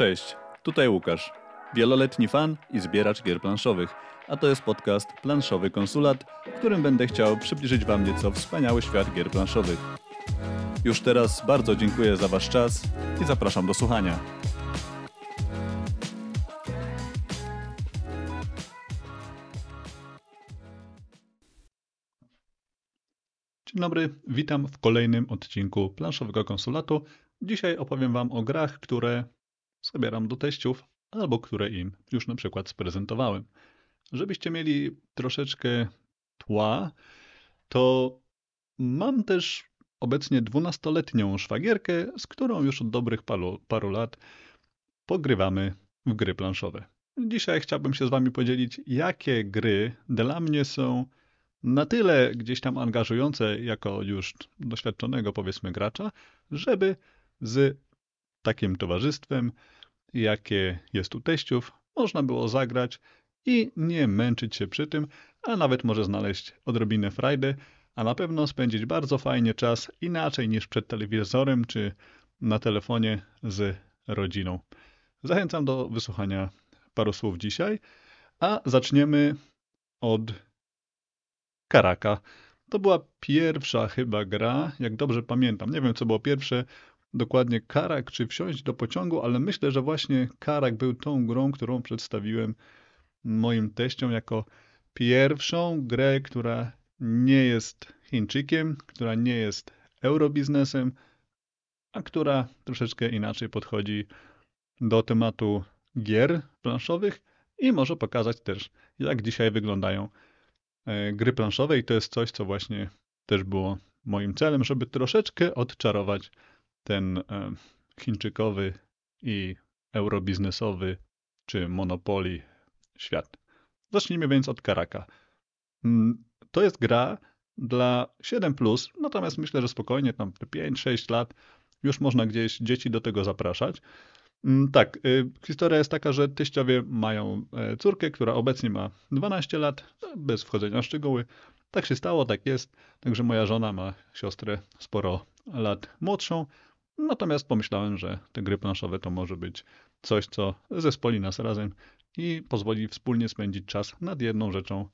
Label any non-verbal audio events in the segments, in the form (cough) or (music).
Cześć, tutaj Łukasz, wieloletni fan i zbieracz gier planszowych, a to jest podcast Planszowy Konsulat, w którym będę chciał przybliżyć Wam nieco wspaniały świat gier planszowych. Już teraz bardzo dziękuję za Wasz czas i zapraszam do słuchania. Dzień dobry, witam w kolejnym odcinku Planszowego Konsulatu. Dzisiaj opowiem Wam o grach, które zabieram do teściów albo które im już na przykład sprezentowałem. Żebyście mieli troszeczkę tła, to mam też obecnie 12-letnią szwagierkę, z którą już od dobrych paru, paru lat pogrywamy w gry planszowe. Dzisiaj chciałbym się z Wami podzielić, jakie gry dla mnie są na tyle gdzieś tam angażujące jako już doświadczonego powiedzmy gracza, żeby z takim towarzystwem, jakie jest u teściów, można było zagrać i nie męczyć się przy tym, a nawet może znaleźć odrobinę frajdy, a na pewno spędzić bardzo fajnie czas inaczej niż przed telewizorem czy na telefonie z rodziną. Zachęcam do wysłuchania paru słów dzisiaj, a zaczniemy od Karaka. To była pierwsza chyba gra, jak dobrze pamiętam. Nie wiem, co było pierwsze, dokładnie Karak, czy wsiąść do pociągu, ale myślę, że właśnie Karak był tą grą, którą przedstawiłem moim teściom jako pierwszą grę, która nie jest Chińczykiem, która nie jest eurobiznesem, a która troszeczkę inaczej podchodzi do tematu gier planszowych i może pokazać też, jak dzisiaj wyglądają e, gry planszowe. I to jest coś, co właśnie też było moim celem, żeby troszeczkę odczarować ten e, chińczykowy i eurobiznesowy czy monopoli świat. Zacznijmy więc od Karaka. Mm, to jest gra dla 7, natomiast myślę, że spokojnie, tam 5-6 lat już można gdzieś dzieci do tego zapraszać. Mm, tak, y, historia jest taka, że teściowie mają e, córkę, która obecnie ma 12 lat, bez wchodzenia w szczegóły. Tak się stało, tak jest. Także moja żona ma siostrę sporo lat młodszą. Natomiast pomyślałem, że te gry planszowe to może być coś, co zespoli nas razem i pozwoli wspólnie spędzić czas nad jedną rzeczą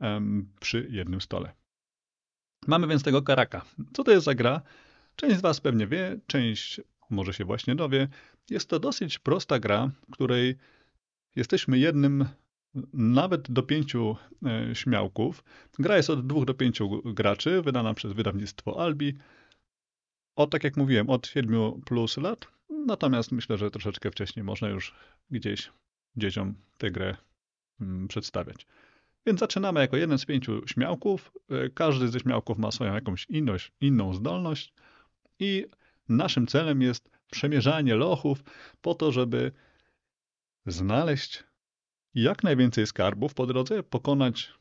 um, przy jednym stole. Mamy więc tego karaka. Co to jest za gra? Część z Was pewnie wie, część może się właśnie dowie. Jest to dosyć prosta gra, w której jesteśmy jednym nawet do pięciu e, śmiałków. Gra jest od dwóch do pięciu graczy, wydana przez wydawnictwo Albi. O, tak jak mówiłem, od 7 plus lat. Natomiast myślę, że troszeczkę wcześniej można już gdzieś dzieciom tę grę mm, przedstawiać. Więc zaczynamy jako jeden z pięciu śmiałków. E, każdy ze śmiałków ma swoją jakąś inność, inną zdolność i naszym celem jest przemierzanie lochów po to, żeby znaleźć jak najwięcej skarbów po drodze, pokonać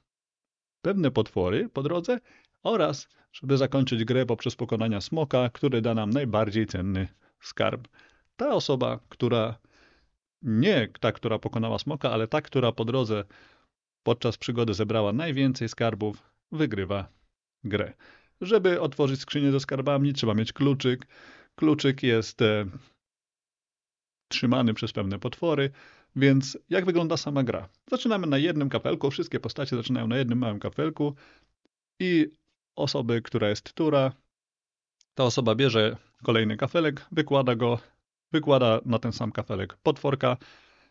pewne potwory po drodze oraz żeby zakończyć grę poprzez pokonania smoka, który da nam najbardziej cenny skarb. Ta osoba, która nie ta, która pokonała smoka, ale ta, która po drodze podczas przygody zebrała najwięcej skarbów, wygrywa grę. Żeby otworzyć skrzynię ze skarbami, trzeba mieć kluczyk. Kluczyk jest e, trzymany przez pewne potwory, więc jak wygląda sama gra? Zaczynamy na jednym kafelku, wszystkie postacie zaczynają na jednym małym kafelku i osoby, która jest tura, ta osoba bierze kolejny kafelek, wykłada go, wykłada na ten sam kafelek potworka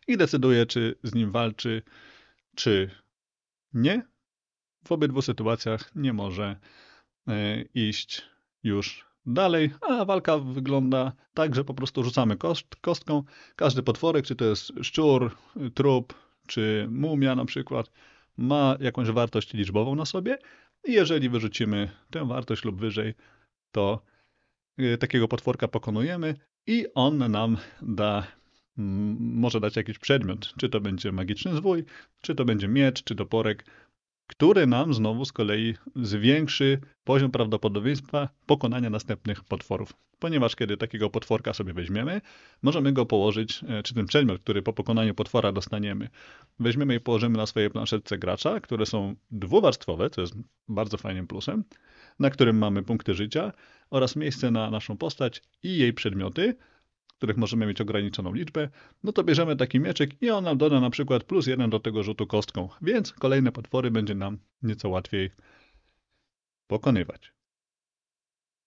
i decyduje, czy z nim walczy, czy nie. W obydwu sytuacjach nie może e, iść już dalej, a walka wygląda tak, że po prostu rzucamy kost, kostką. Każdy potworek, czy to jest szczur, trup, czy mumia na przykład, ma jakąś wartość liczbową na sobie jeżeli wyrzucimy tę wartość lub wyżej, to y, takiego potworka pokonujemy i on nam da, może dać jakiś przedmiot. Czy to będzie magiczny zwój, czy to będzie miecz, czy toporek, który nam znowu z kolei zwiększy poziom prawdopodobieństwa pokonania następnych potworów. Ponieważ kiedy takiego potworka sobie weźmiemy, możemy go położyć, e, czy ten przedmiot, który po pokonaniu potwora dostaniemy, weźmiemy i położymy na swojej planszetce gracza, które są dwuwarstwowe, co jest bardzo fajnym plusem, na którym mamy punkty życia oraz miejsce na naszą postać i jej przedmioty. Których możemy mieć ograniczoną liczbę, no to bierzemy taki mieczek i on nam doda na przykład plus jeden do tego rzutu kostką, więc kolejne potwory będzie nam nieco łatwiej pokonywać.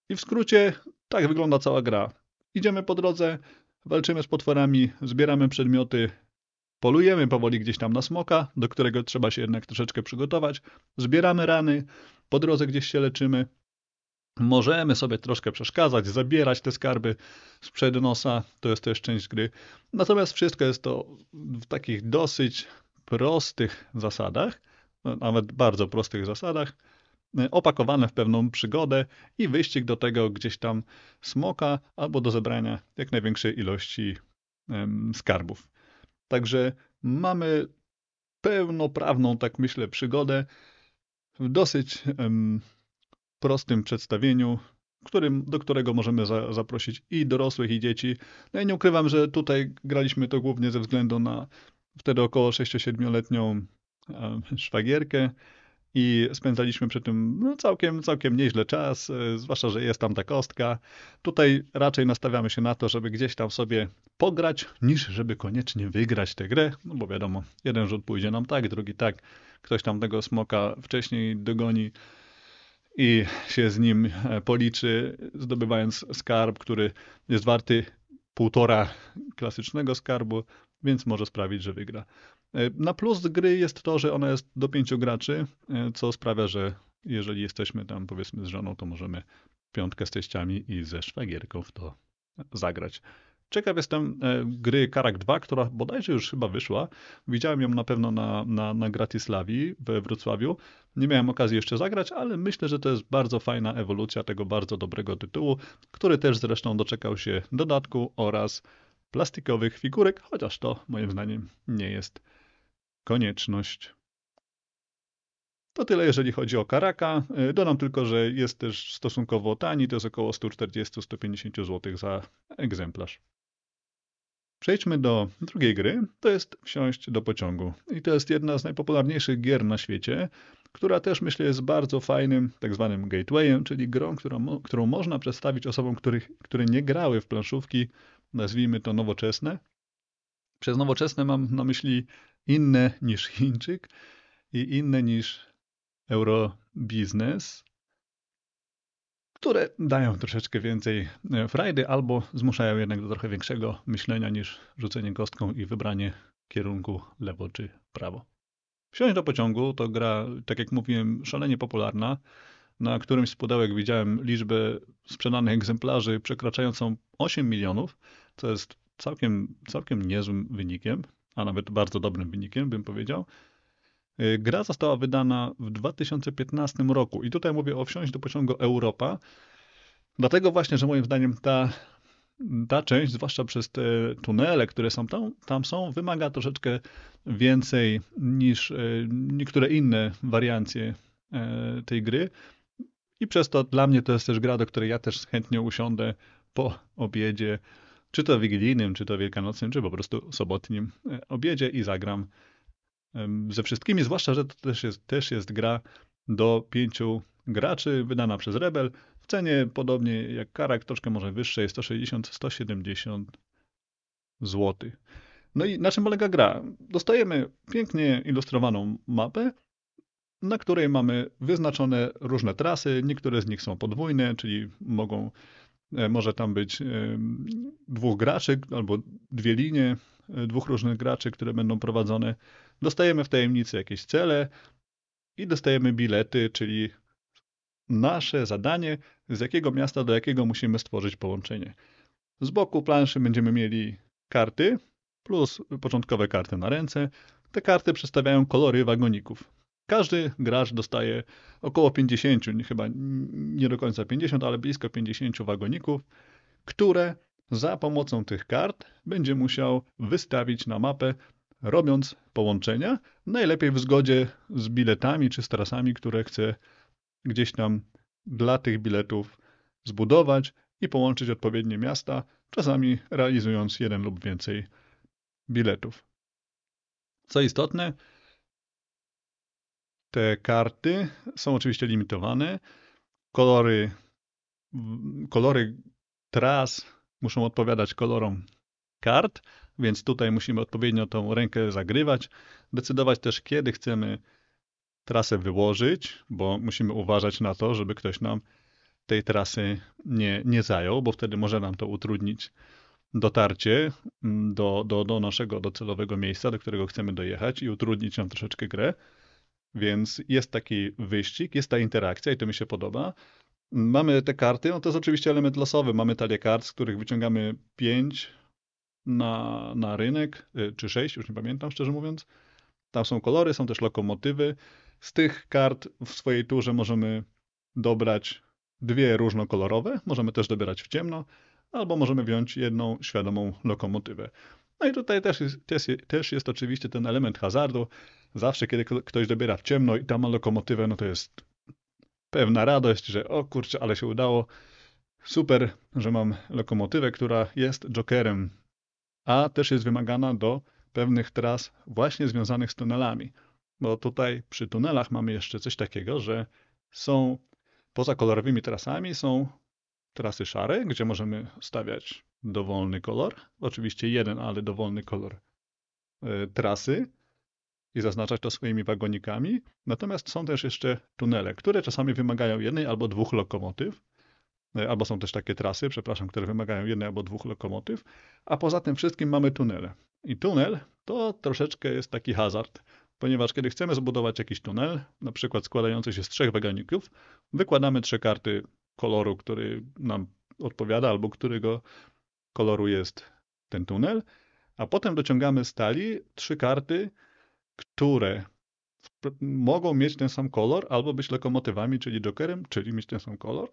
I w skrócie tak wygląda cała gra. Idziemy po drodze, walczymy z potworami, zbieramy przedmioty, polujemy powoli gdzieś tam na smoka, do którego trzeba się jednak troszeczkę przygotować, zbieramy rany, po drodze gdzieś się leczymy, Możemy sobie troszkę przeszkadzać, zabierać te skarby sprzed nosa, to jest też część gry. Natomiast wszystko jest to w takich dosyć prostych zasadach, nawet bardzo prostych zasadach, opakowane w pewną przygodę i wyścig do tego gdzieś tam smoka albo do zebrania jak największej ilości skarbów. Także mamy pełnoprawną, tak myślę, przygodę w dosyć prostym przedstawieniu, którym, do którego możemy za, zaprosić i dorosłych, i dzieci. No i nie ukrywam, że tutaj graliśmy to głównie ze względu na wtedy około 6-7-letnią szwagierkę i spędzaliśmy przy tym no, całkiem, całkiem nieźle czas, e, zwłaszcza, że jest tam ta kostka. Tutaj raczej nastawiamy się na to, żeby gdzieś tam sobie pograć, niż żeby koniecznie wygrać tę grę, no bo wiadomo, jeden rzut pójdzie nam tak, drugi tak, ktoś tam tego smoka wcześniej dogoni, i się z nim e, policzy, zdobywając skarb, który jest warty półtora klasycznego skarbu, więc może sprawić, że wygra. E, na plus gry jest to, że ona jest do pięciu graczy, e, co sprawia, że jeżeli jesteśmy tam powiedzmy z żoną, to możemy piątkę z teściami i ze szwagierką w to zagrać. Ciekaw jestem e, gry Karak 2, która bodajże już chyba wyszła. Widziałem ją na pewno na, na, na Gratislawii we Wrocławiu. Nie miałem okazji jeszcze zagrać, ale myślę, że to jest bardzo fajna ewolucja tego bardzo dobrego tytułu, który też zresztą doczekał się dodatku oraz plastikowych figurek, chociaż to moim zdaniem nie jest konieczność. To tyle, jeżeli chodzi o Karaka. E, dodam tylko, że jest też stosunkowo tani, to jest około 140-150 zł za egzemplarz. Przejdźmy do drugiej gry. To jest Wsiąść do pociągu. I to jest jedna z najpopularniejszych gier na świecie, która też myślę jest bardzo fajnym tak zwanym gatewayem, czyli grą, którą, którą można przedstawić osobom, których, które nie grały w planszówki, nazwijmy to nowoczesne. Przez nowoczesne mam na myśli inne niż Chińczyk i inne niż Eurobiznes, które dają troszeczkę więcej e, frajdy albo zmuszają jednak do trochę większego myślenia niż rzucenie kostką i wybranie kierunku lewo czy prawo. Wsiąść do pociągu to gra, tak jak mówiłem, szalenie popularna. Na którymś z pudełek widziałem liczbę sprzedanych egzemplarzy przekraczającą 8 milionów, co jest całkiem, całkiem niezłym wynikiem, a nawet bardzo dobrym wynikiem, bym powiedział. Y, gra została wydana w 2015 roku i tutaj mówię o wsiąść do pociągu Europa, dlatego właśnie, że moim zdaniem ta, ta część, zwłaszcza przez te tunele, które są tam, tam są, wymaga troszeczkę więcej niż y, niektóre inne wariancje y, tej gry. I przez to dla mnie to jest też gra, do której ja też chętnie usiądę po obiedzie, czy to wigilijnym, czy to wielkanocnym, czy po prostu sobotnim obiedzie i zagram ze wszystkimi, zwłaszcza, że to też jest, też jest gra do pięciu graczy, wydana przez Rebel, w cenie podobnie jak Karak, troszkę może wyższej, 160-170 zł. No i na czym polega gra? Dostajemy pięknie ilustrowaną mapę, na której mamy wyznaczone różne trasy. Niektóre z nich są podwójne, czyli mogą, e, może tam być dwóch graczy albo dwie linie e, dwóch różnych graczy, które będą prowadzone Dostajemy w tajemnicy jakieś cele i dostajemy bilety, czyli nasze zadanie, z jakiego miasta do jakiego musimy stworzyć połączenie. Z boku planszy będziemy mieli karty plus początkowe karty na ręce. Te karty przedstawiają kolory wagoników. Każdy gracz dostaje około 50, chyba nie do końca 50, ale blisko 50 wagoników, które za pomocą tych kart będzie musiał wystawić na mapę robiąc połączenia, najlepiej w zgodzie z biletami czy z trasami, które chce gdzieś tam dla tych biletów zbudować i połączyć odpowiednie miasta, czasami realizując jeden lub więcej biletów. Co istotne, te karty są oczywiście limitowane. Kolory, kolory tras muszą odpowiadać kolorom kart, więc tutaj musimy odpowiednio tą rękę zagrywać, decydować też kiedy chcemy trasę wyłożyć, bo musimy uważać na to, żeby ktoś nam tej trasy nie, nie zajął, bo wtedy może nam to utrudnić dotarcie mm, do, do, do naszego docelowego miejsca, do którego chcemy dojechać i utrudnić nam troszeczkę grę. Więc jest taki wyścig, jest ta interakcja i to mi się podoba. Mamy te karty, no to jest oczywiście element losowy. Mamy talię kart, z których wyciągamy 5 na, na rynek, y, czy 6, już nie pamiętam szczerze mówiąc. Tam są kolory, są też lokomotywy. Z tych kart w swojej turze możemy dobrać dwie różnokolorowe, możemy też dobierać w ciemno, albo możemy wziąć jedną świadomą lokomotywę. No i tutaj też jest, też, też jest oczywiście ten element hazardu. Zawsze, kiedy ktoś dobiera w ciemno i tam ma lokomotywę, no to jest pewna radość, że o kurczę, ale się udało. Super, że mam lokomotywę, która jest jokerem, a też jest wymagana do pewnych tras właśnie związanych z tunelami. Bo tutaj przy tunelach mamy jeszcze coś takiego, że są poza kolorowymi trasami są trasy szare, gdzie możemy stawiać dowolny kolor. Oczywiście jeden, ale dowolny kolor e, trasy i zaznaczać to swoimi wagonikami. Natomiast są też jeszcze tunele, które czasami wymagają jednej albo dwóch lokomotyw, albo są też takie trasy, przepraszam, które wymagają jednej albo dwóch lokomotyw, a poza tym wszystkim mamy tunele. I tunel to troszeczkę jest taki hazard, ponieważ kiedy chcemy zbudować jakiś tunel, na przykład składający się z trzech wagoników, wykładamy trzy karty koloru, który nam odpowiada, albo którego koloru jest ten tunel, a potem dociągamy z talii trzy karty, które mogą mieć ten sam kolor, albo być lokomotywami, czyli jokerem, czyli mieć ten sam kolor.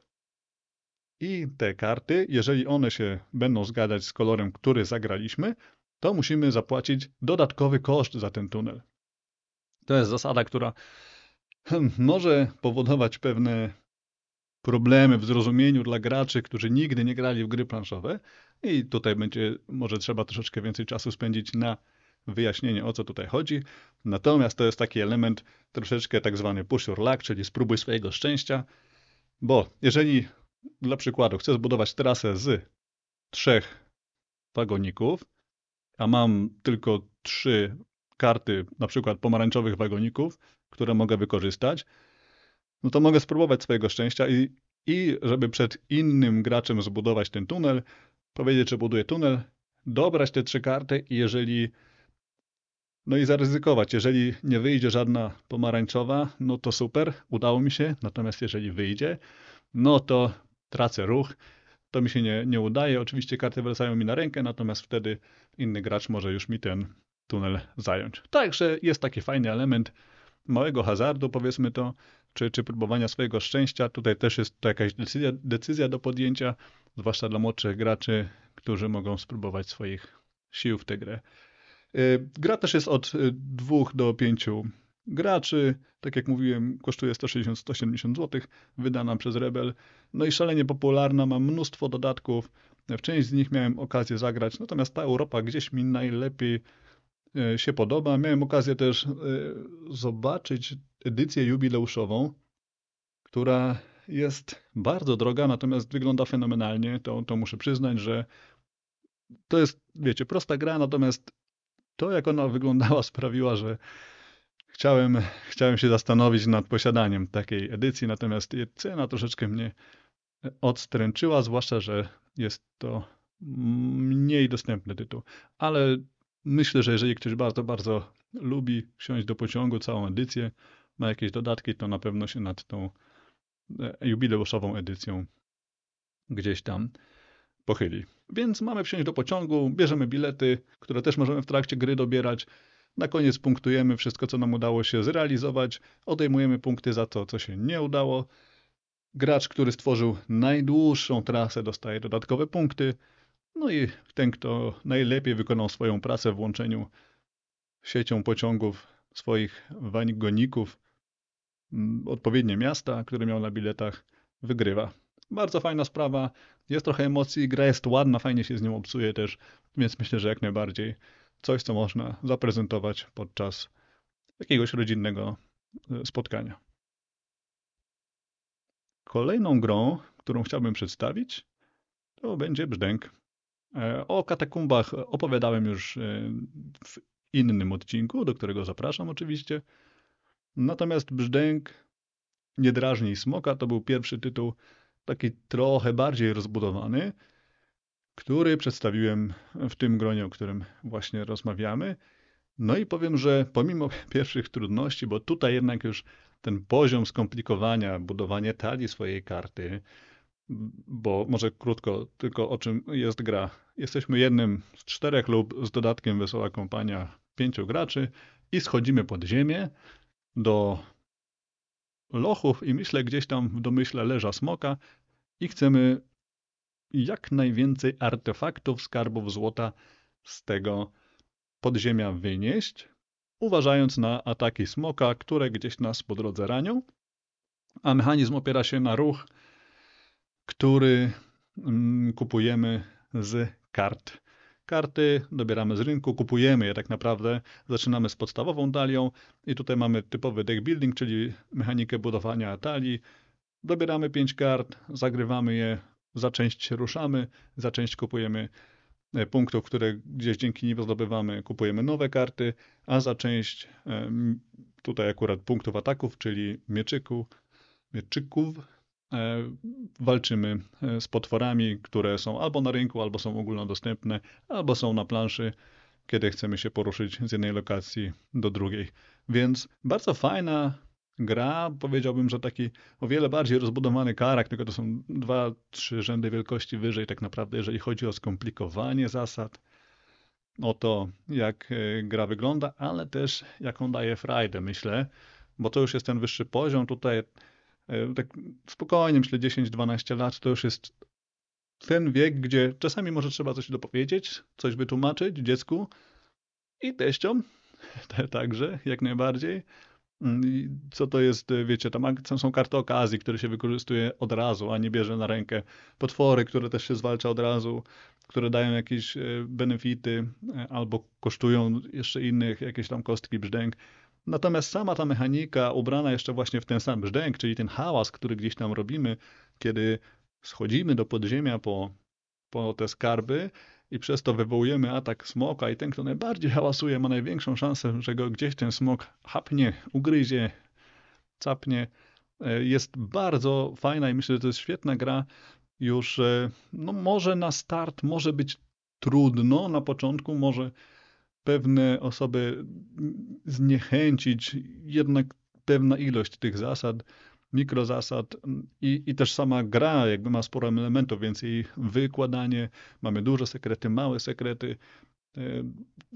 I te karty, jeżeli one się będą zgadzać z kolorem, który zagraliśmy, to musimy zapłacić dodatkowy koszt za ten tunel. To jest zasada, która hmm, może powodować pewne problemy w zrozumieniu dla graczy, którzy nigdy nie grali w gry planszowe i tutaj będzie może trzeba troszeczkę więcej czasu spędzić na wyjaśnienie o co tutaj chodzi. Natomiast to jest taki element troszeczkę tak zwany push your luck, czyli spróbuj swojego szczęścia, bo jeżeli dla przykładu chcę zbudować trasę z trzech wagoników, a mam tylko trzy karty, na przykład pomarańczowych wagoników, które mogę wykorzystać, no to mogę spróbować swojego szczęścia i, i żeby przed innym graczem zbudować ten tunel, powiedzieć, że buduję tunel, dobrać te trzy karty i jeżeli no i zaryzykować. Jeżeli nie wyjdzie żadna pomarańczowa, no to super, udało mi się. Natomiast jeżeli wyjdzie, no to tracę ruch. To mi się nie, nie udaje. Oczywiście karty wracają mi na rękę, natomiast wtedy inny gracz może już mi ten tunel zająć. Także jest taki fajny element małego hazardu, powiedzmy to, czy, czy próbowania swojego szczęścia. Tutaj też jest to jakaś decyzja, decyzja do podjęcia, zwłaszcza dla młodszych graczy, którzy mogą spróbować swoich sił w tę grę. Y, gra też jest od 2 do 5 graczy. Tak jak mówiłem, kosztuje 160-170 zł, wydana przez Rebel. No i szalenie popularna, ma mnóstwo dodatków. W część z nich miałem okazję zagrać, natomiast ta Europa gdzieś mi najlepiej E, się podoba. Miałem okazję też e, zobaczyć edycję jubileuszową, która jest bardzo droga, natomiast wygląda fenomenalnie. To, to muszę przyznać, że to jest, wiecie, prosta gra, natomiast to, jak ona wyglądała, (laughs) sprawiła, że chciałem, chciałem się zastanowić nad posiadaniem takiej edycji, natomiast cena troszeczkę mnie odstręczyła, zwłaszcza, że jest to mniej dostępny tytuł. Ale Myślę, że jeżeli ktoś bardzo, bardzo lubi wsiąść do pociągu, całą edycję, ma jakieś dodatki, to na pewno się nad tą e, jubileuszową edycją gdzieś tam pochyli. Więc mamy wsiąść do pociągu, bierzemy bilety, które też możemy w trakcie gry dobierać. Na koniec punktujemy wszystko, co nam udało się zrealizować, odejmujemy punkty za to, co się nie udało. Gracz, który stworzył najdłuższą trasę, dostaje dodatkowe punkty. No i ten, kto najlepiej wykonał swoją pracę w łączeniu siecią pociągów swoich wagoników, mm, odpowiednie miasta, które miał na biletach, wygrywa. Bardzo fajna sprawa, jest trochę emocji, gra jest ładna, fajnie się z nią obsuje też, więc myślę, że jak najbardziej coś, co można zaprezentować podczas jakiegoś rodzinnego e, spotkania. Kolejną grą, którą chciałbym przedstawić, to będzie Brzdęk. E, o katakumbach opowiadałem już e, w innym odcinku, do którego zapraszam oczywiście. Natomiast Brzdęk nie drażni smoka to był pierwszy tytuł, taki trochę bardziej rozbudowany, który przedstawiłem w tym gronie, o którym właśnie rozmawiamy. No i powiem, że pomimo (laughs) pierwszych trudności, bo tutaj jednak już ten poziom skomplikowania, budowanie talii swojej karty, bo może krótko tylko o czym jest gra. Jesteśmy jednym z czterech lub z dodatkiem Wesoła Kompania pięciu graczy i schodzimy pod ziemię do lochów i myślę gdzieś tam w domyśle leża smoka i chcemy jak najwięcej artefaktów, skarbów złota z tego podziemia wynieść, uważając na ataki smoka, które gdzieś nas po drodze ranią, a mechanizm opiera się na ruch, który mm, kupujemy z kart. Karty dobieramy z rynku, kupujemy je tak naprawdę. Zaczynamy z podstawową talią i tutaj mamy typowy deck building, czyli mechanikę budowania talii. Dobieramy 5 kart, zagrywamy je, za część ruszamy, za część kupujemy e, punktów, które gdzieś dzięki nim zdobywamy, kupujemy nowe karty, a za część tutaj akurat punktów ataków, czyli mieczyku, mieczyków, e, walczymy e, z potworami, które są albo na rynku, albo są ogólnodostępne, albo są na planszy, kiedy chcemy się poruszyć z jednej lokacji do drugiej. Więc bardzo fajna gra, powiedziałbym, że taki o wiele bardziej rozbudowany karak, tylko to są dwa, trzy rzędy wielkości wyżej tak naprawdę, jeżeli chodzi o skomplikowanie zasad, o to, jak e, gra wygląda, ale też jaką daje frajdę, myślę, bo to już jest ten wyższy poziom. Tutaj e, tak spokojnie, myślę 10-12 lat to już jest ten wiek, gdzie czasami może trzeba coś dopowiedzieć, coś wytłumaczyć dziecku i teściom (laughs) także, jak najbardziej. Mm, co to jest, e, wiecie, tam są karty okazji, które się wykorzystuje od razu, a nie bierze na rękę. Potwory, które też się zwalcza od razu, które dają jakieś e, benefity e, albo kosztują jeszcze innych, jakieś tam kostki brzdęk. Natomiast sama ta mechanika ubrana jeszcze właśnie w ten sam brzdęk, czyli ten hałas, który gdzieś tam robimy, kiedy schodzimy do podziemia po, po te skarby, i przez to wywołujemy atak smoka i ten, kto najbardziej hałasuje, ma największą szansę, że go gdzieś ten smok hapnie, ugryzie, capnie. E, jest bardzo fajna i myślę, że to jest świetna gra. Już e, no może na start może być trudno na początku, może pewne osoby zniechęcić, jednak pewna ilość tych zasad mikrozasad i, i też sama gra jakby ma sporo elementów, więc jej wykładanie, mamy duże sekrety, małe sekrety, e,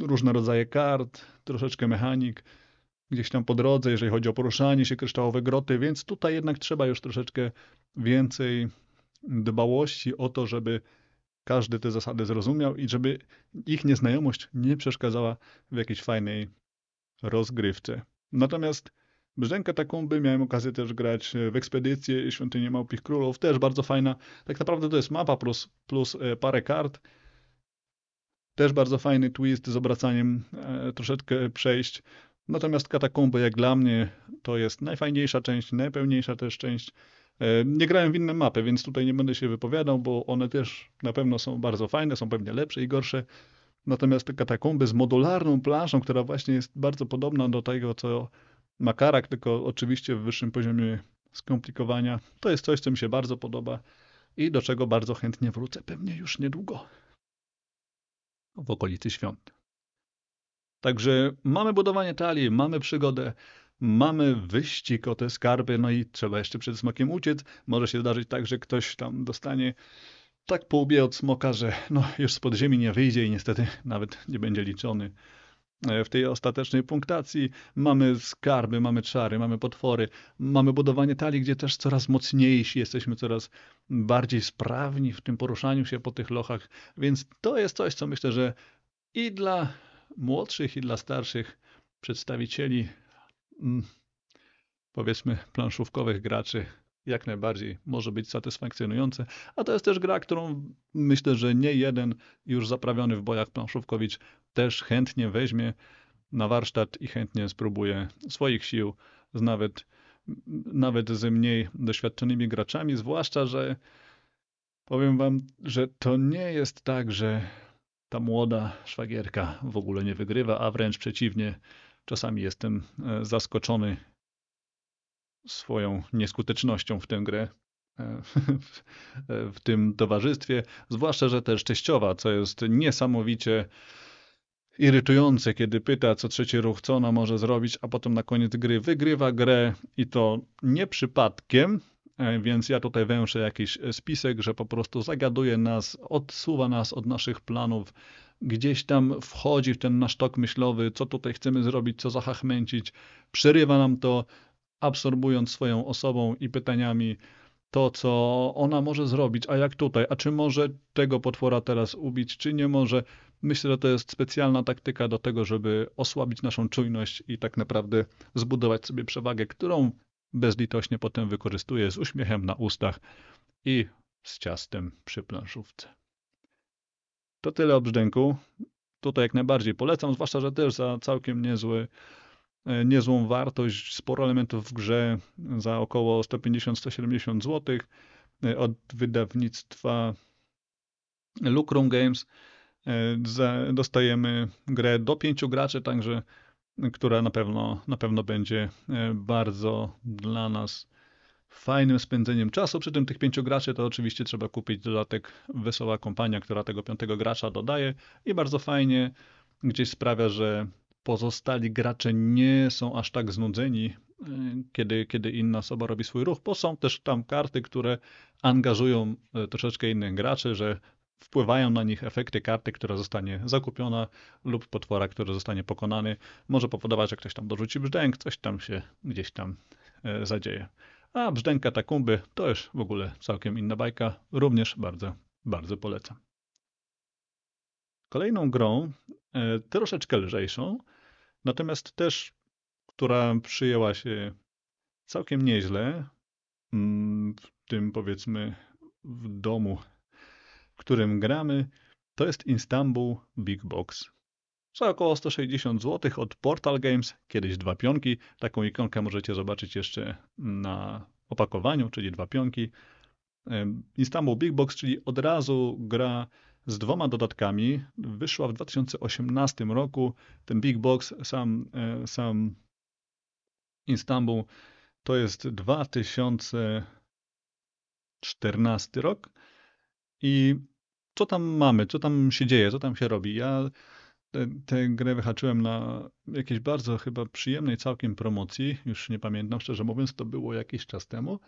różne rodzaje kart, troszeczkę mechanik, gdzieś tam po drodze, jeżeli chodzi o poruszanie się, kryształowe groty, więc tutaj jednak trzeba już troszeczkę więcej dbałości o to, żeby każdy te zasady zrozumiał i żeby ich nieznajomość nie przeszkadzała w jakiejś fajnej rozgrywce. Natomiast Brzęka Takumby miałem okazję też grać w ekspedycję Świątynię Małpich Królów, też bardzo fajna. Tak naprawdę to jest mapa plus, plus e, parę kart. Też bardzo fajny twist z obracaniem e, troszeczkę przejść. Natomiast katakumby, jak dla mnie, to jest najfajniejsza część, najpełniejsza też część. E, nie grałem w inne mapy, więc tutaj nie będę się wypowiadał, bo one też na pewno są bardzo fajne, są pewnie lepsze i gorsze. Natomiast te katakumby z modularną planszą, która właśnie jest bardzo podobna do tego, co Makarak, tylko oczywiście w wyższym poziomie skomplikowania. To jest coś, co mi się bardzo podoba i do czego bardzo chętnie wrócę pewnie już niedługo w okolicy świąt. Także mamy budowanie talii, mamy przygodę, mamy wyścig o te skarby, no i trzeba jeszcze przed smokiem uciec. Może się zdarzyć tak, że ktoś tam dostanie tak po łbie od smoka, że no już z podziemi nie wyjdzie i niestety nawet nie będzie liczony w tej ostatecznej punktacji. Mamy skarby, mamy czary, mamy potwory, mamy budowanie talii, gdzie też coraz mocniejsi jesteśmy, coraz bardziej sprawni w tym poruszaniu się po tych lochach. Więc to jest coś, co myślę, że i dla młodszych, i dla starszych przedstawicieli, mm, powiedzmy, planszówkowych graczy jak najbardziej może być satysfakcjonujące. A to jest też gra, którą myślę, że nie jeden już zaprawiony w bojach planszówkowicz też chętnie weźmie na warsztat i chętnie spróbuje swoich sił z nawet, nawet ze mniej doświadczonymi graczami, zwłaszcza, że Powiem wam, że to nie jest tak, że ta młoda szwagierka w ogóle nie wygrywa, a wręcz przeciwnie, czasami jestem e, zaskoczony swoją nieskutecznością w tę grę, e, w tym towarzystwie, zwłaszcza, że też teściowa, co jest niesamowicie irytujące, kiedy pyta co trzeci ruch, co ona może zrobić, a potem na koniec gry wygrywa grę i to nie przypadkiem, e, więc ja tutaj węszę jakiś spisek, że po prostu zagaduje nas, odsuwa nas od naszych planów, gdzieś tam wchodzi w ten nasz tok myślowy, co tutaj chcemy zrobić, co zahachmęcić, przerywa nam to, absorbując swoją osobą i pytaniami to, co ona może zrobić, a jak tutaj, a czy może tego potwora teraz ubić, czy nie może. Myślę, że to jest specjalna taktyka do tego, żeby osłabić naszą czujność i tak naprawdę zbudować sobie przewagę, którą bezlitośnie potem wykorzystuje z uśmiechem na ustach i z ciastem przy planszówce. To tyle o brzdęku. Tutaj jak najbardziej polecam, zwłaszcza, że też za całkiem niezły niezłą wartość, sporo elementów w grze za około 150-170 zł e, od wydawnictwa Lucrum Games. E, dostajemy grę do pięciu graczy, także która na pewno, na pewno będzie bardzo dla nas fajnym spędzeniem czasu. Przy tym tych pięciu graczy to oczywiście trzeba kupić dodatek Wesoła Kompania, która tego piątego gracza dodaje i bardzo fajnie gdzieś sprawia, że pozostali gracze nie są aż tak znudzeni, e, kiedy, kiedy inna osoba robi swój ruch, bo są też tam karty, które angażują e, troszeczkę innych graczy, że wpływają na nich efekty karty, która zostanie zakupiona lub potwora, który zostanie pokonany. Może powodować, że ktoś tam dorzuci brzdęk, coś tam się gdzieś tam e, zadzieje. A brzdęk katakumby to już w ogóle całkiem inna bajka, również bardzo, bardzo polecam. Kolejną grą, troszeczkę lżejszą, Natomiast też, która przyjęła się całkiem nieźle, mm, w tym powiedzmy w domu, w którym gramy, to jest Istanbul Big Box. Za około 160 zł od Portal Games, kiedyś dwa pionki. Taką ikonkę możecie zobaczyć jeszcze na opakowaniu, czyli dwa pionki. Istanbul Big Box, czyli od razu gra z dwoma dodatkami. Wyszła w 2018 roku. Ten Big Box, sam, e, sam Istanbul, to jest 2014 rok. I co tam mamy, co tam się dzieje, co tam się robi? Ja tę grę wyhaczyłem na jakiejś bardzo chyba przyjemnej całkiem promocji, już nie pamiętam, szczerze mówiąc, to było jakiś czas temu.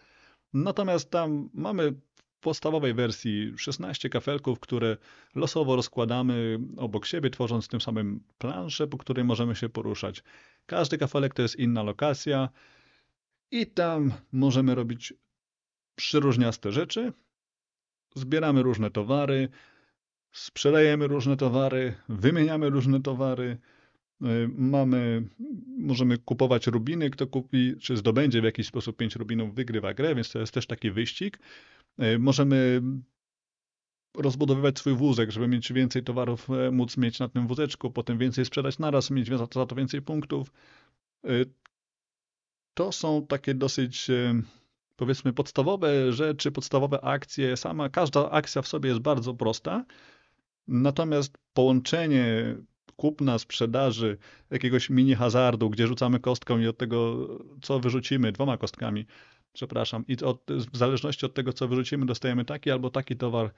Natomiast tam mamy podstawowej wersji 16 kafelków, które losowo rozkładamy obok siebie, tworząc tym samym planszę, po której możemy się poruszać. Każdy kafelek to jest inna lokacja i tam możemy robić przyróżniaste rzeczy. Zbieramy różne towary, sprzedajemy różne towary, wymieniamy różne towary. Y, mamy, możemy kupować rubiny. Kto kupi, czy zdobędzie w jakiś sposób 5 rubinów, wygrywa grę, więc to jest też taki wyścig. E, możemy rozbudowywać swój wózek, żeby mieć więcej towarów, e, móc mieć na tym wózeczku, potem więcej sprzedać naraz, mieć za to, więcej punktów. E, to są takie dosyć powiedzmy podstawowe rzeczy, podstawowe akcje. Sama każda akcja w sobie jest bardzo prosta. Natomiast połączenie kupna, sprzedaży, jakiegoś mini hazardu, gdzie rzucamy kostką i od tego, co wyrzucimy, dwoma kostkami, przepraszam, i od, w zależności od tego, co wyrzucimy, dostajemy taki albo taki towar,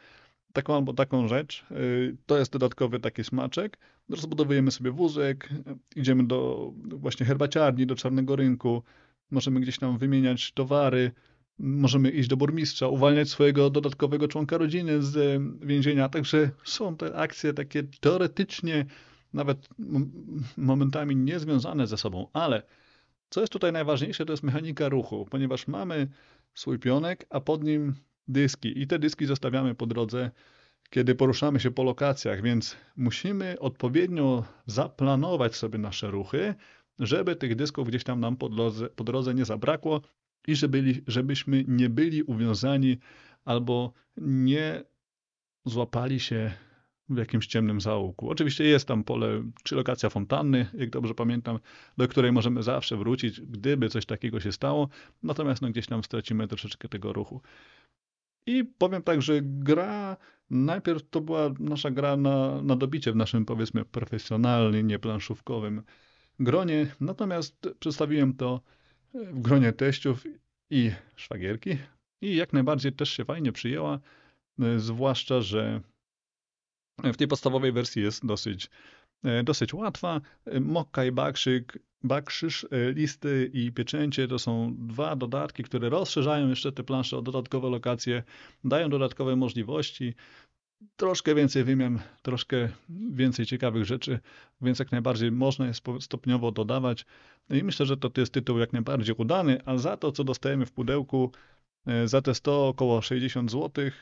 taką albo taką rzecz. Y, to jest dodatkowy taki smaczek. Rozbudowujemy sobie wózek, idziemy do właśnie herbaciarni, do czarnego rynku, możemy gdzieś tam wymieniać towary, możemy iść do burmistrza, uwalniać swojego dodatkowego członka rodziny z więzienia. Także są te akcje takie teoretycznie nawet momentami niezwiązane ze sobą, ale co jest tutaj najważniejsze, to jest mechanika ruchu, ponieważ mamy swój pionek, a pod nim dyski. I te dyski zostawiamy po drodze, kiedy poruszamy się po lokacjach, więc musimy odpowiednio zaplanować sobie nasze ruchy, żeby tych dysków gdzieś tam nam po drodze, po drodze nie zabrakło i żeby, żebyśmy nie byli uwiązani albo nie złapali się w jakimś ciemnym zaułku. Oczywiście jest tam pole, czy lokacja fontanny, jak dobrze pamiętam, do której możemy zawsze wrócić, gdyby coś takiego się stało, natomiast no, gdzieś tam stracimy troszeczkę tego ruchu. I powiem tak, że gra najpierw to była nasza gra na, na dobicie w naszym powiedzmy profesjonalnym, nieplanszówkowym gronie, natomiast przedstawiłem to w gronie teściów i szwagierki i jak najbardziej też się fajnie przyjęła, zwłaszcza, że w tej podstawowej wersji jest dosyć, dosyć łatwa. Mokka i bakszyk, bakszysz, listy i pieczęcie to są dwa dodatki, które rozszerzają jeszcze te plansze o dodatkowe lokacje, dają dodatkowe możliwości troszkę więcej wymian, troszkę więcej ciekawych rzeczy, więc jak najbardziej można je stopniowo dodawać. I myślę, że to jest tytuł jak najbardziej udany, a za to, co dostajemy w pudełku, e, za te 100 około 60 zł, mm,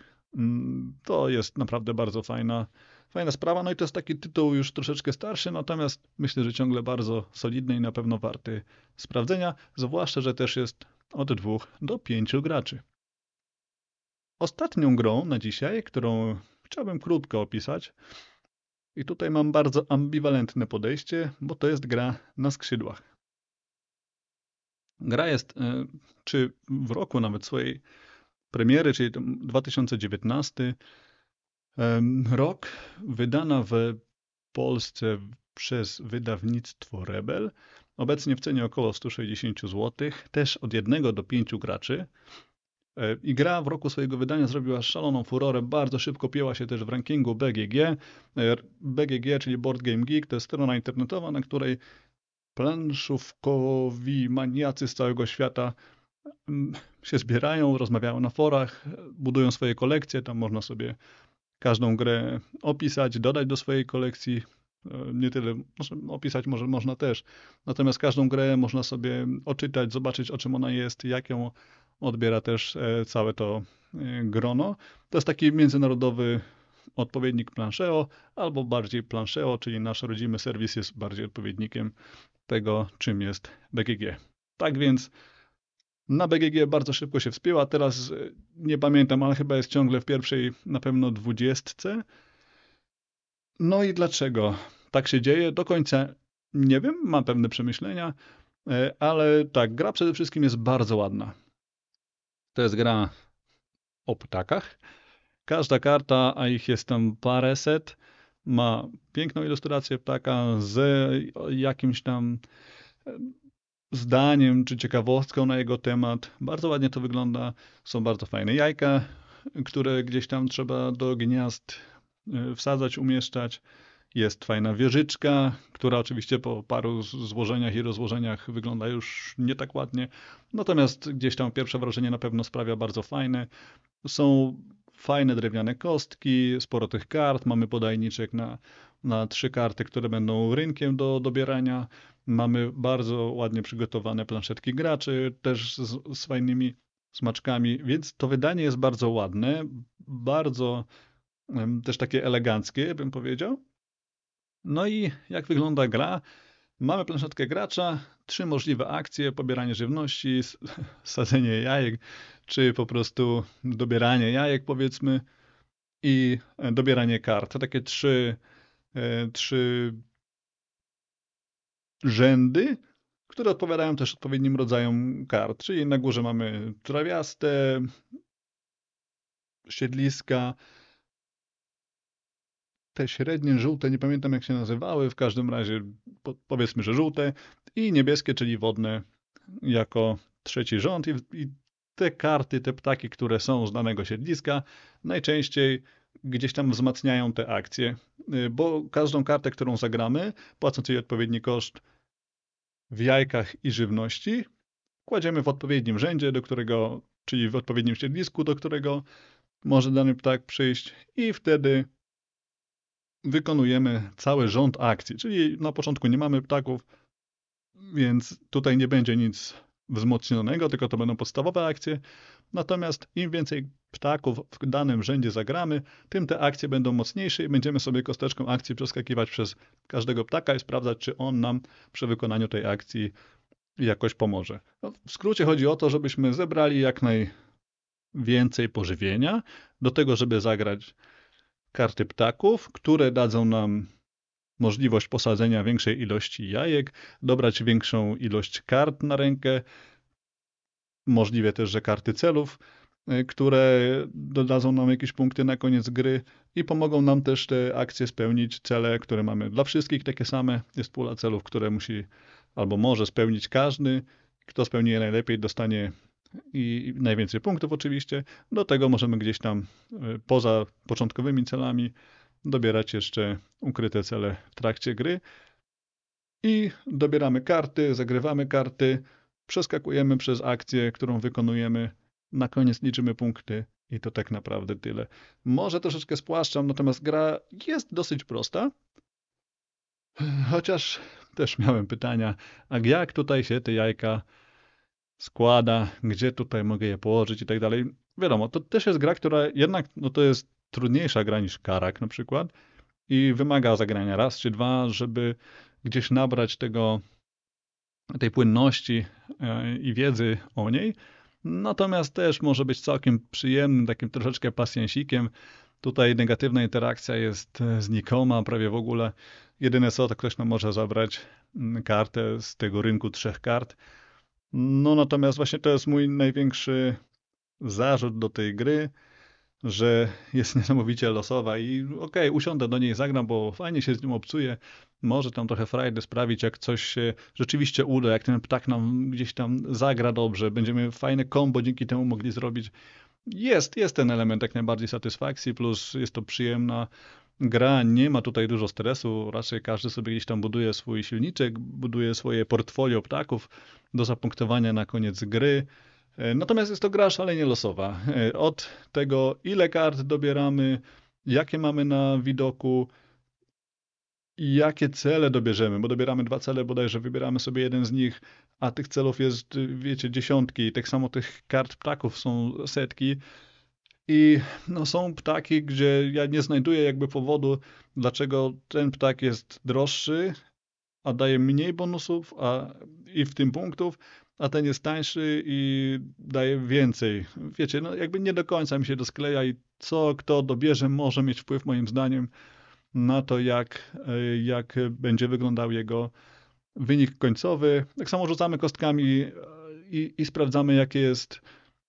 to jest naprawdę bardzo fajna, fajna sprawa. No i to jest taki tytuł już troszeczkę starszy, natomiast myślę, że ciągle bardzo solidny i na pewno warty sprawdzenia, zwłaszcza, że też jest od dwóch do pięciu graczy. Ostatnią grą na dzisiaj, którą chciałbym krótko opisać. I tutaj mam bardzo ambiwalentne podejście, bo to jest gra na skrzydłach. Gra jest, e, czy w roku nawet swojej premiery, czyli 2019 rok, wydana w Polsce przez wydawnictwo Rebel, obecnie w cenie około 160 zł, też od jednego do pięciu graczy. E, I gra w roku swojego wydania zrobiła szaloną furorę, bardzo szybko pięła się też w rankingu BGG. E, BGG, czyli Board Game Geek, to jest strona internetowa, na której planszówkowi maniacy z całego świata się zbierają, rozmawiają na forach, budują swoje kolekcje. Tam można sobie każdą grę opisać, dodać do swojej kolekcji. E, nie tyle, opisać może można też. Natomiast każdą grę można sobie oczytać, zobaczyć o czym ona jest, jak ją odbiera też e, całe to e, grono. To jest taki międzynarodowy odpowiednik Plancheo, albo bardziej Plancheo, czyli nasz rodzimy serwis jest bardziej odpowiednikiem tego, czym jest BGG. Tak więc na BGG bardzo szybko się wspięła. Teraz e, nie pamiętam, ale chyba jest ciągle w pierwszej na pewno dwudziestce. No i dlaczego tak się dzieje? Do końca nie wiem, mam pewne przemyślenia, ale tak, gra przede wszystkim jest bardzo ładna. To jest gra o ptakach. Każda karta, a ich jest tam paręset, ma piękną ilustrację ptaka z jakimś tam zdaniem czy ciekawostką na jego temat. Bardzo ładnie to wygląda. Są bardzo fajne jajka, które gdzieś tam trzeba do gniazd e, wsadzać, umieszczać. Jest fajna wieżyczka, która oczywiście po paru złożeniach i rozłożeniach wygląda już nie tak ładnie. Natomiast gdzieś tam pierwsze wrażenie na pewno sprawia bardzo fajne. Są fajne drewniane kostki, sporo tych kart. Mamy podajniczek na, na trzy karty, które będą rynkiem do dobierania. Mamy bardzo ładnie przygotowane planszetki graczy, też z, z fajnymi smaczkami, więc to wydanie jest bardzo ładne, bardzo też takie eleganckie, bym powiedział. No i jak wygląda gra? Mamy planszetkę gracza, trzy możliwe akcje: pobieranie żywności, (laughs) sadzenie jajek, czy po prostu dobieranie jajek, powiedzmy, i e, dobieranie kart. Takie trzy, trzy rzędy, które odpowiadają też odpowiednim rodzajom kart. Czyli na górze mamy trawiaste, siedliska, te średnie żółte, nie pamiętam jak się nazywały, w każdym razie powiedzmy, że żółte i niebieskie, czyli wodne jako trzeci rząd i, i te karty, te ptaki, które są z danego siedliska, najczęściej gdzieś tam wzmacniają te akcje, y, bo każdą kartę, którą zagramy, płacąc jej odpowiedni koszt w jajkach i żywności, kładziemy w odpowiednim rzędzie, do którego, czyli w odpowiednim siedlisku, do którego może dany ptak przyjść i wtedy wykonujemy cały rząd akcji, czyli na początku nie mamy ptaków, więc tutaj nie będzie nic wzmocnionego, tylko to będą podstawowe akcje. Natomiast im więcej ptaków w danym rzędzie zagramy, tym te akcje będą mocniejsze i będziemy sobie kosteczką akcji przeskakiwać przez każdego ptaka i sprawdzać, czy on nam przy wykonaniu tej akcji jakoś pomoże. No, w skrócie chodzi o to, żebyśmy zebrali jak najwięcej pożywienia do tego, żeby zagrać karty ptaków, które dadzą nam możliwość posadzenia większej ilości jajek, dobrać większą ilość kart na rękę, możliwe też, że karty celów e, które dodadzą nam jakieś punkty na koniec gry i pomogą nam też te akcje spełnić, cele, które mamy dla wszystkich takie same. Jest pula celów, które musi albo może spełnić każdy. Kto spełni je najlepiej, dostanie i najwięcej punktów oczywiście. Do tego możemy gdzieś tam e, poza początkowymi celami dobierać jeszcze ukryte cele w trakcie gry. I dobieramy karty, zagrywamy karty, przeskakujemy przez akcję, którą wykonujemy. Na koniec liczymy punkty i to tak naprawdę tyle. Może troszeczkę spłaszczam, natomiast gra jest dosyć prosta. Chociaż też miałem pytania, a jak tutaj się te jajka składa, gdzie tutaj mogę je położyć i tak dalej. Wiadomo, to też jest gra, która jednak no to jest trudniejsza gra niż Karak na przykład i wymaga zagrania raz czy dwa, żeby gdzieś nabrać tego, tej płynności e, i wiedzy o niej. Natomiast też może być całkiem przyjemnym, takim troszeczkę pasjansikiem. Tutaj negatywna interakcja jest e, znikoma, prawie w ogóle. Jedyne co, to ktoś nam może zabrać mm, kartę z tego rynku trzech kart. No natomiast właśnie to jest mój największy zarzut do tej gry, że jest (laughs) niesamowicie losowa i okej, okay, usiądę do niej, zagram, bo fajnie się z nią obcuje, może tam trochę frajdy sprawić, jak coś się rzeczywiście uda, jak ten ptak nam gdzieś tam zagra dobrze, będziemy fajne kombo dzięki temu mogli zrobić. Jest, jest ten element jak najbardziej satysfakcji, plus jest to przyjemna gra, nie ma tutaj dużo stresu, raczej każdy sobie gdzieś tam buduje swój silniczek, buduje swoje portfolio ptaków do zapunktowania na koniec gry. E, natomiast jest to gra szalenie losowa. E, od tego, ile kart dobieramy, jakie mamy na widoku, i jakie cele dobierzemy, bo dobieramy dwa cele, bodajże wybieramy sobie jeden z nich, a tych celów jest, wiecie, dziesiątki, tak samo tych kart ptaków są setki. I no, są ptaki, gdzie ja nie znajduję jakby powodu, dlaczego ten ptak jest droższy, a daje mniej bonusów a, i w tym punktów, a ten jest tańszy i daje więcej. Wiecie, no jakby nie do końca mi się to skleja i co kto dobierze może mieć wpływ moim zdaniem na to, jak, jak będzie wyglądał jego wynik końcowy. Tak samo rzucamy kostkami i, i sprawdzamy, jakie jest,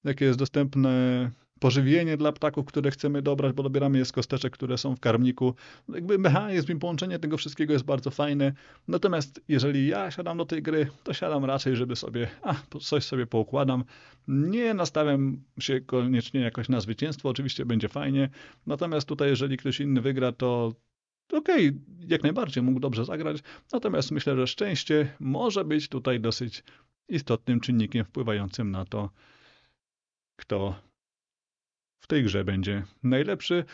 jakie jest dostępne pożywienie dla ptaków, które chcemy dobrać, bo dobieramy je z kosteczek, które są w karmniku. Jakby mechanizm i połączenie tego wszystkiego jest bardzo fajne. Natomiast jeżeli ja siadam do tej gry, to siadam raczej, żeby sobie, a, coś sobie poukładam. Nie nastawiam się koniecznie jakoś na zwycięstwo, oczywiście będzie fajnie. Natomiast tutaj, jeżeli ktoś inny wygra, to okej, okay, jak najbardziej mógł dobrze zagrać. Natomiast myślę, że szczęście może być tutaj dosyć istotnym czynnikiem wpływającym na to, kto w tej grze będzie najlepszy.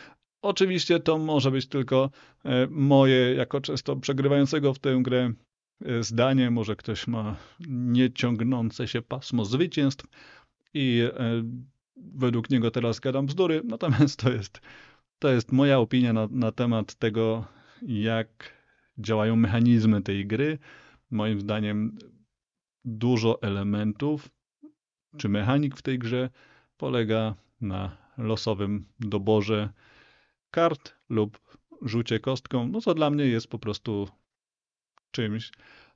Oczywiście to może być tylko e, moje, jako często przegrywającego w tę grę, e, zdanie. Może ktoś ma nieciągnące się pasmo zwycięstw i e, według niego teraz gadam bzdury. Natomiast to jest, to jest moja opinia na, na temat tego, jak działają mechanizmy tej gry. Moim zdaniem dużo elementów czy mechanik w tej grze polega na losowym doborze kart lub rzucie kostką, no co dla mnie jest po prostu czymś,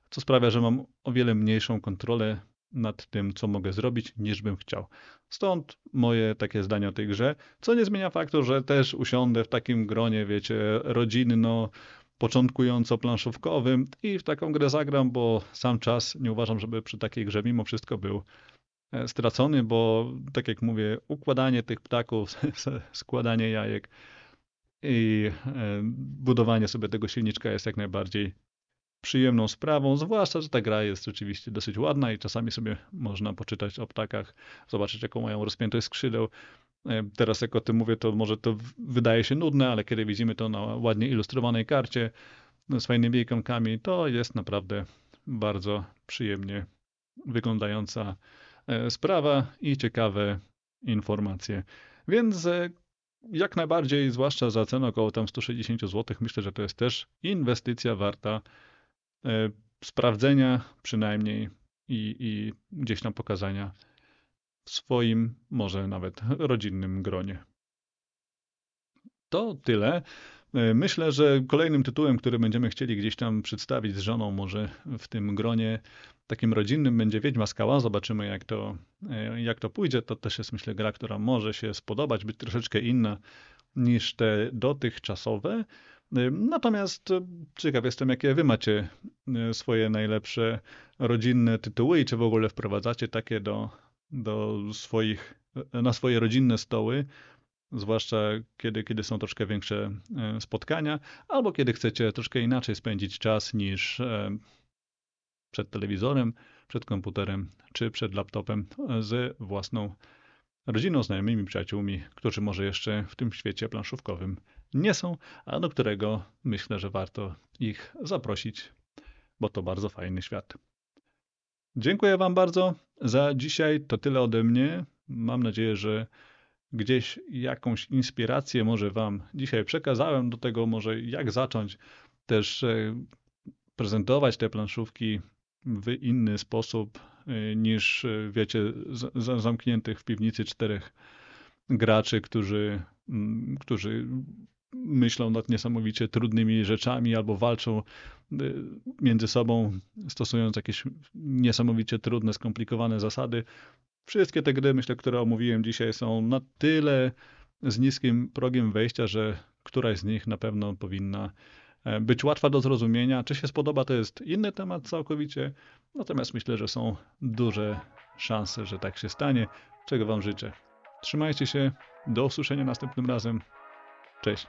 co sprawia, że mam o wiele mniejszą kontrolę nad tym, co mogę zrobić, niż bym chciał. Stąd moje takie zdanie o tej grze, co nie zmienia faktu, że też usiądę w takim gronie, wiecie, rodzinno, początkująco-planszówkowym i w taką grę zagram, bo sam czas nie uważam, żeby przy takiej grze mimo wszystko był E, stracony, bo tak jak mówię, układanie tych ptaków, (laughs) składanie jajek i e, budowanie sobie tego silniczka jest jak najbardziej przyjemną sprawą, zwłaszcza, że ta gra jest rzeczywiście dosyć ładna i czasami sobie można poczytać o ptakach, zobaczyć jaką mają rozpiętość skrzydeł. E, teraz jak o tym mówię, to może to wydaje się nudne, ale kiedy widzimy to na ładnie ilustrowanej karcie z fajnymi ikonkami, to jest naprawdę bardzo przyjemnie wyglądająca E, sprawa i ciekawe informacje. Więc e, jak najbardziej, zwłaszcza za cenę około tam 160 zł, myślę, że to jest też inwestycja warta sprawdzenia przynajmniej i, i gdzieś tam pokazania w swoim, może nawet rodzinnym gronie. To tyle. E, myślę, że kolejnym tytułem, który będziemy chcieli gdzieś tam przedstawić z żoną, może w tym gronie takim rodzinnym, będzie Wiedźma Skała. Zobaczymy, jak to, e, jak to pójdzie. To też jest, myślę, gra, która może się spodobać, być troszeczkę inna niż te dotychczasowe. E, natomiast ciekaw jestem, jakie wy macie swoje najlepsze rodzinne tytuły i czy w ogóle wprowadzacie takie do, do swoich, na swoje rodzinne stoły zwłaszcza kiedy, kiedy są troszkę większe spotkania, albo kiedy chcecie troszkę inaczej spędzić czas niż przed telewizorem, przed komputerem czy przed laptopem z własną rodziną, znajomymi, przyjaciółmi, którzy może jeszcze w tym świecie planszówkowym nie są, a do którego myślę, że warto ich zaprosić, bo to bardzo fajny świat. Dziękuję Wam bardzo za dzisiaj. To tyle ode mnie. Mam nadzieję, że gdzieś jakąś inspirację może Wam dzisiaj przekazałem do tego, może jak zacząć też e, prezentować te planszówki w inny sposób e, niż, e, wiecie, zamkniętych w piwnicy czterech graczy, którzy, którzy myślą nad niesamowicie trudnymi rzeczami albo walczą między sobą, stosując jakieś niesamowicie trudne, skomplikowane zasady. Wszystkie te gry, myślę, które omówiłem dzisiaj, są na tyle z niskim progiem wejścia, że któraś z nich na pewno powinna e, być łatwa do zrozumienia. Czy się spodoba, to jest inny temat całkowicie. Natomiast myślę, że są duże szanse, że tak się stanie, czego Wam życzę. Trzymajcie się, do usłyszenia następnym razem. Cześć.